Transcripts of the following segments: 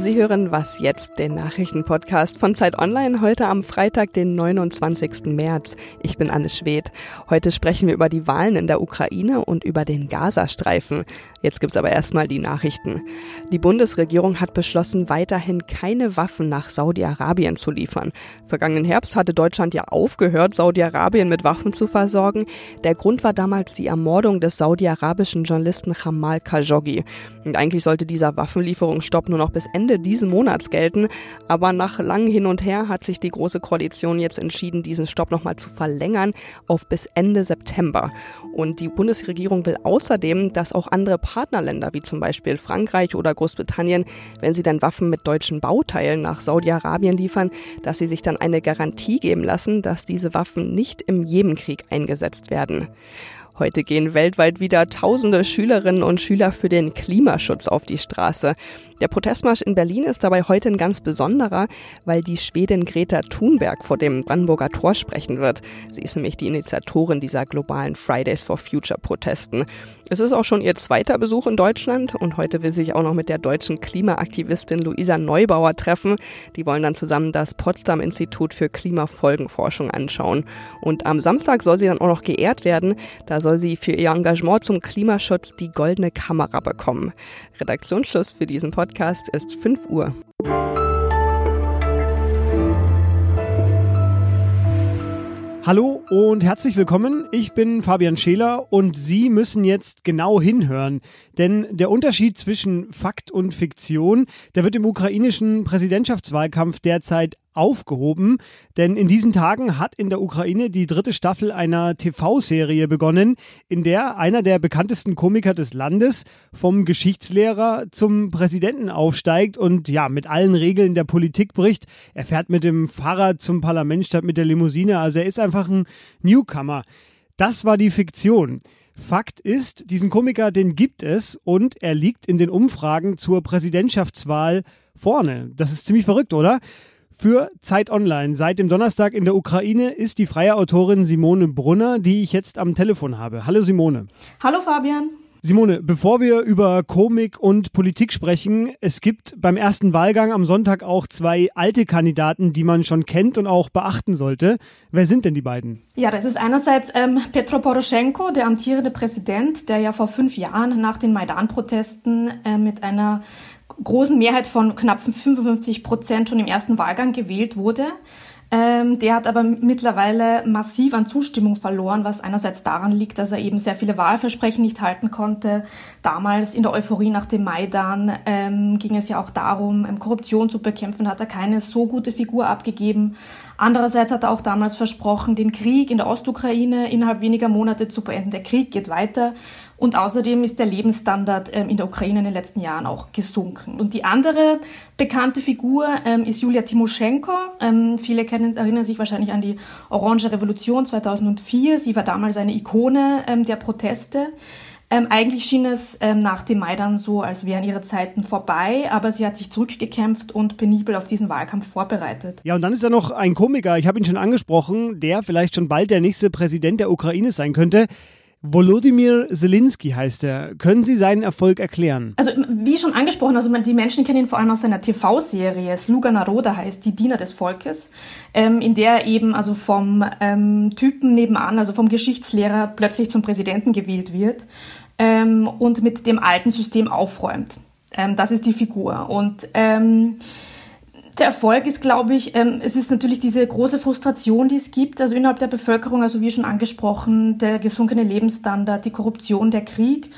Sie hören Was jetzt, den Nachrichtenpodcast von Zeit Online, heute am Freitag, den 29. März. Ich bin Anne Schwedt. Heute sprechen wir über die Wahlen in der Ukraine und über den Gazastreifen. Jetzt gibt's aber erstmal die Nachrichten. Die Bundesregierung hat beschlossen, weiterhin keine Waffen nach Saudi-Arabien zu liefern. Vergangenen Herbst hatte Deutschland ja aufgehört, Saudi-Arabien mit Waffen zu versorgen. Der Grund war damals die Ermordung des saudi-arabischen Journalisten Jamal Khashoggi. Und eigentlich sollte dieser Waffenlieferungsstopp nur noch bis Ende diesen Monats gelten. Aber nach langem Hin und Her hat sich die Große Koalition jetzt entschieden, diesen Stopp nochmal zu verlängern auf bis Ende September. Und die Bundesregierung will außerdem, dass auch andere Partnerländer wie zum Beispiel Frankreich oder Großbritannien, wenn sie dann Waffen mit deutschen Bauteilen nach Saudi-Arabien liefern, dass sie sich dann eine Garantie geben lassen, dass diese Waffen nicht im Jemenkrieg eingesetzt werden. Heute gehen weltweit wieder tausende Schülerinnen und Schüler für den Klimaschutz auf die Straße. Der Protestmarsch in Berlin ist dabei heute ein ganz besonderer, weil die Schwedin Greta Thunberg vor dem Brandenburger Tor sprechen wird. Sie ist nämlich die Initiatorin dieser globalen Fridays for Future Protesten. Es ist auch schon ihr zweiter Besuch in Deutschland und heute will sie sich auch noch mit der deutschen Klimaaktivistin Luisa Neubauer treffen. Die wollen dann zusammen das Potsdam Institut für Klimafolgenforschung anschauen. Und am Samstag soll sie dann auch noch geehrt werden. Da soll sie für ihr Engagement zum Klimaschutz die goldene Kamera bekommen. Redaktionsschluss für diesen Podcast ist 5 Uhr. Hallo und herzlich willkommen. Ich bin Fabian Scheler und Sie müssen jetzt genau hinhören, denn der Unterschied zwischen Fakt und Fiktion, der wird im ukrainischen Präsidentschaftswahlkampf derzeit aufgehoben, denn in diesen Tagen hat in der Ukraine die dritte Staffel einer TV-Serie begonnen, in der einer der bekanntesten Komiker des Landes vom Geschichtslehrer zum Präsidenten aufsteigt und ja, mit allen Regeln der Politik bricht. Er fährt mit dem Fahrrad zum Parlament statt mit der Limousine, also er ist einfach ein Newcomer. Das war die Fiktion. Fakt ist, diesen Komiker, den gibt es und er liegt in den Umfragen zur Präsidentschaftswahl vorne. Das ist ziemlich verrückt, oder? Für Zeit Online seit dem Donnerstag in der Ukraine ist die freie Autorin Simone Brunner, die ich jetzt am Telefon habe. Hallo Simone. Hallo Fabian. Simone, bevor wir über Komik und Politik sprechen, es gibt beim ersten Wahlgang am Sonntag auch zwei alte Kandidaten, die man schon kennt und auch beachten sollte. Wer sind denn die beiden? Ja, das ist einerseits ähm, Petro Poroschenko, der amtierende Präsident, der ja vor fünf Jahren nach den Maidan-Protesten äh, mit einer großen Mehrheit von knapp 55 Prozent schon im ersten Wahlgang gewählt wurde. Ähm, der hat aber mittlerweile massiv an Zustimmung verloren, was einerseits daran liegt, dass er eben sehr viele Wahlversprechen nicht halten konnte. Damals in der Euphorie nach dem Maidan ähm, ging es ja auch darum, ähm, Korruption zu bekämpfen, hat er keine so gute Figur abgegeben. Andererseits hat er auch damals versprochen, den Krieg in der Ostukraine innerhalb weniger Monate zu beenden. Der Krieg geht weiter und außerdem ist der Lebensstandard ähm, in der Ukraine in den letzten Jahren auch gesunken. Und die andere bekannte Figur ähm, ist Julia Timoschenko. Ähm, viele kennen, erinnern sich wahrscheinlich an die Orange Revolution 2004. Sie war damals eine Ikone der Proteste. Ähm, eigentlich schien es ähm, nach dem Maidan so, als wären ihre Zeiten vorbei, aber sie hat sich zurückgekämpft und penibel auf diesen Wahlkampf vorbereitet. Ja, und dann ist da noch ein Komiker, ich habe ihn schon angesprochen, der vielleicht schon bald der nächste Präsident der Ukraine sein könnte. Volodymyr Zelensky heißt er. Können Sie seinen Erfolg erklären? Also wie schon angesprochen, also die Menschen kennen ihn vor allem aus seiner TV-Serie Sluga Naroda heißt, die Diener des Volkes, ähm, in der er eben also vom ähm, Typen nebenan, also vom Geschichtslehrer plötzlich zum Präsidenten gewählt wird ähm, und mit dem alten System aufräumt. Ähm, das ist die Figur. Und ähm, der Erfolg ist, glaube ich, ähm, es ist natürlich diese große Frustration, die es gibt, also innerhalb der Bevölkerung, also wie schon angesprochen, der gesunkene Lebensstandard, die Korruption, der Krieg.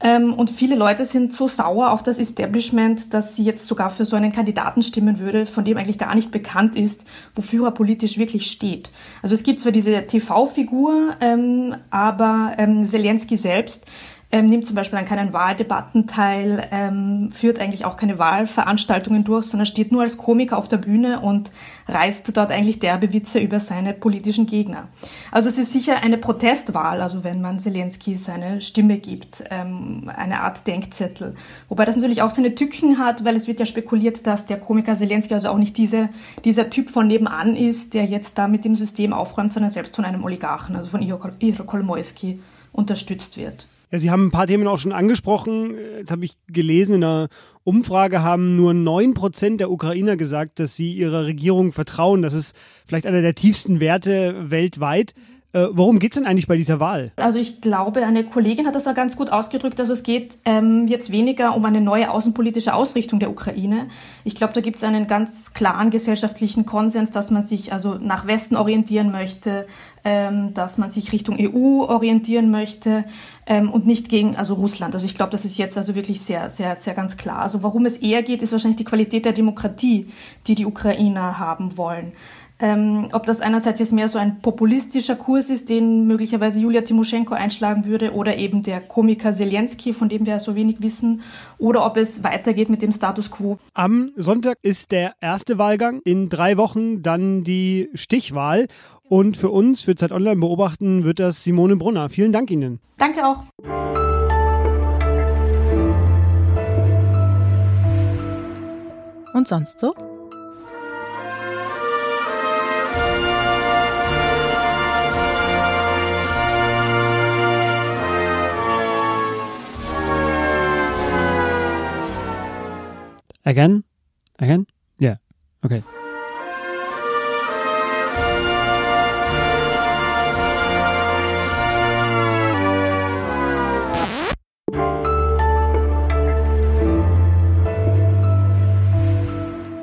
Ähm, und viele Leute sind so sauer auf das Establishment, dass sie jetzt sogar für so einen Kandidaten stimmen würde, von dem eigentlich gar nicht bekannt ist, wofür er politisch wirklich steht. Also es gibt zwar diese TV-Figur, ähm, aber Zelensky selbst ähm, nimmt zum Beispiel an keinen Wahldebatten teil, ähm, führt eigentlich auch keine Wahlveranstaltungen durch, sondern steht nur als Komiker auf der Bühne und reißt dort eigentlich derbe Witze über seine politischen Gegner. Also es ist sicher eine Protestwahl, also wenn man Zelensky seine Stimme gibt, ähm, eine Art Denkzettel. Wobei das natürlich auch seine Tücken hat, weil es wird ja spekuliert, dass der Komiker Zelensky also auch nicht diese, dieser Typ von nebenan ist, der jetzt da mit dem System aufräumt, sondern selbst von einem Oligarchen, also von Ihor Kolomoisky unterstützt wird. Ja, Sie haben ein paar Themen auch schon angesprochen. Jetzt habe ich gelesen, in einer Umfrage haben nur 9% der Ukrainer gesagt, dass sie ihrer Regierung vertrauen. Das ist vielleicht einer der tiefsten Werte weltweit. Äh, worum geht es denn eigentlich bei dieser Wahl? Also ich glaube, eine Kollegin hat das auch ganz gut ausgedrückt. Also es geht ähm, jetzt weniger um eine neue außenpolitische Ausrichtung der Ukraine. Ich glaube, da gibt es einen ganz klaren gesellschaftlichen Konsens, dass man sich also nach Westen orientieren möchte, ähm, dass man sich Richtung EU orientieren möchte ähm, und nicht gegen also Russland. Also ich glaube, das ist jetzt also wirklich sehr, sehr, sehr ganz klar. Also worum es eher geht, ist wahrscheinlich die Qualität der Demokratie, die die Ukrainer haben wollen. Ähm, ob das einerseits jetzt mehr so ein populistischer Kurs ist, den möglicherweise Julia Timoschenko einschlagen würde, oder eben der Komiker Zelensky, von dem wir so wenig wissen, oder ob es weitergeht mit dem Status quo. Am Sonntag ist der erste Wahlgang, in drei Wochen dann die Stichwahl. Und für uns, für Zeit Online beobachten, wird das Simone Brunner. Vielen Dank Ihnen. Danke auch. Und sonst so? Again? Again? Yeah. Okay.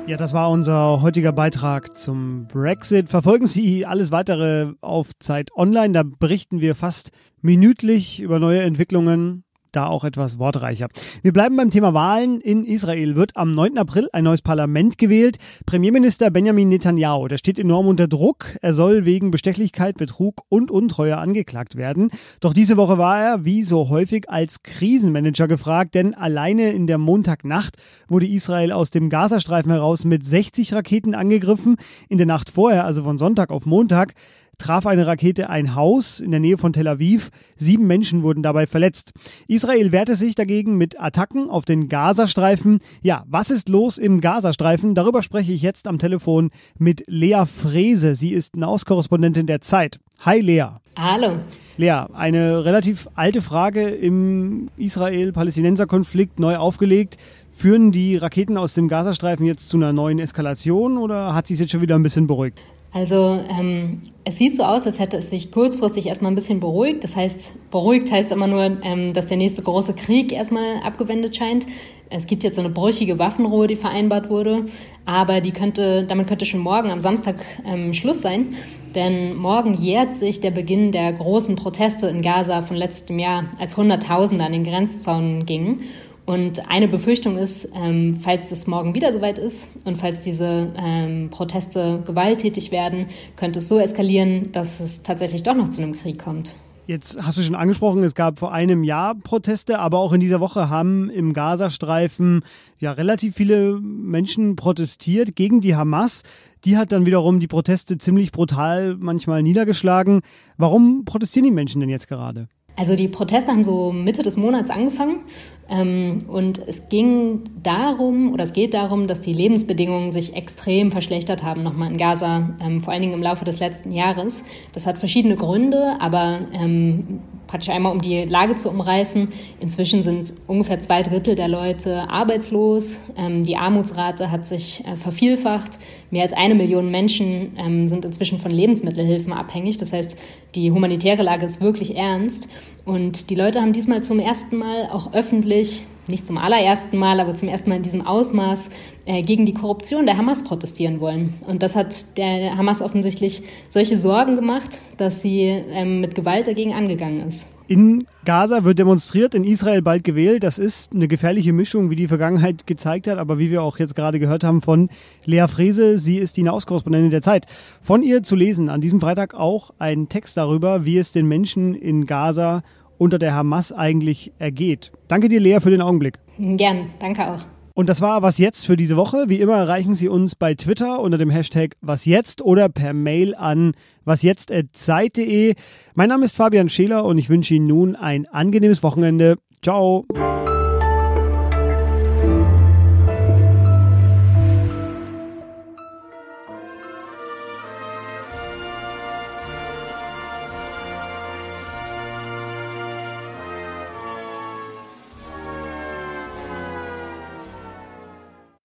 Ja, das war unser heutiger Beitrag zum Brexit. Verfolgen Sie alles weitere auf Zeit Online. Da berichten wir fast minütlich über neue Entwicklungen da auch etwas wortreicher. Wir bleiben beim Thema Wahlen. In Israel wird am 9. April ein neues Parlament gewählt. Premierminister Benjamin Netanyahu, der steht enorm unter Druck. Er soll wegen Bestechlichkeit, Betrug und Untreue angeklagt werden. Doch diese Woche war er, wie so häufig, als Krisenmanager gefragt, denn alleine in der Montagnacht wurde Israel aus dem Gazastreifen heraus mit 60 Raketen angegriffen. In der Nacht vorher, also von Sonntag auf Montag, traf eine Rakete ein Haus in der Nähe von Tel Aviv. Sieben Menschen wurden dabei verletzt. Israel wehrte sich dagegen mit Attacken auf den Gazastreifen. Ja, was ist los im Gazastreifen? Darüber spreche ich jetzt am Telefon mit Lea Frese. Sie ist Nahostkorrespondentin der Zeit. Hi Lea. Hallo. Lea, eine relativ alte Frage im Israel-Palästinenser-Konflikt neu aufgelegt. Führen die Raketen aus dem Gazastreifen jetzt zu einer neuen Eskalation oder hat sich jetzt schon wieder ein bisschen beruhigt? Also ähm, es sieht so aus, als hätte es sich kurzfristig erstmal ein bisschen beruhigt. Das heißt, beruhigt heißt immer nur, ähm, dass der nächste große Krieg erstmal abgewendet scheint. Es gibt jetzt so eine brüchige Waffenruhe, die vereinbart wurde, aber die könnte, damit könnte schon morgen am Samstag ähm, Schluss sein. Denn morgen jährt sich der Beginn der großen Proteste in Gaza von letztem Jahr, als Hunderttausende an den Grenzzaunen gingen. Und eine Befürchtung ist, ähm, falls es morgen wieder soweit ist und falls diese ähm, Proteste gewalttätig werden, könnte es so eskalieren, dass es tatsächlich doch noch zu einem Krieg kommt. Jetzt hast du schon angesprochen, es gab vor einem Jahr Proteste, aber auch in dieser Woche haben im Gazastreifen ja relativ viele Menschen protestiert gegen die Hamas. Die hat dann wiederum die Proteste ziemlich brutal manchmal niedergeschlagen. Warum protestieren die Menschen denn jetzt gerade? Also die Proteste haben so Mitte des Monats angefangen und es ging darum oder es geht darum, dass die Lebensbedingungen sich extrem verschlechtert haben nochmal in Gaza, ähm, vor allen Dingen im Laufe des letzten Jahres. Das hat verschiedene Gründe, aber ähm, praktisch einmal um die Lage zu umreißen. Inzwischen sind ungefähr zwei Drittel der Leute arbeitslos. die Armutsrate hat sich äh, vervielfacht. Mehr als eine Million Menschen sind inzwischen von Lebensmittelhilfen abhängig. Das heißt, die humanitäre Lage ist wirklich ernst. Und die Leute haben diesmal zum ersten Mal auch öffentlich, nicht zum allerersten Mal, aber zum ersten Mal in diesem Ausmaß äh, gegen die Korruption der Hamas protestieren wollen. Und das hat der Hamas offensichtlich solche Sorgen gemacht, dass sie ähm, mit Gewalt dagegen angegangen ist. In Gaza wird demonstriert, in Israel bald gewählt. Das ist eine gefährliche Mischung, wie die Vergangenheit gezeigt hat, aber wie wir auch jetzt gerade gehört haben von Lea Frese, sie ist die Nahostkorrespondentin der Zeit. Von ihr zu lesen an diesem Freitag auch ein Text darüber, wie es den Menschen in Gaza unter der Hamas eigentlich ergeht. Danke dir, Lea, für den Augenblick. Gern, danke auch. Und das war Was Jetzt für diese Woche. Wie immer erreichen Sie uns bei Twitter unter dem Hashtag Was Jetzt oder per Mail an wasjetzt.zeit.de. Mein Name ist Fabian Scheler und ich wünsche Ihnen nun ein angenehmes Wochenende. Ciao.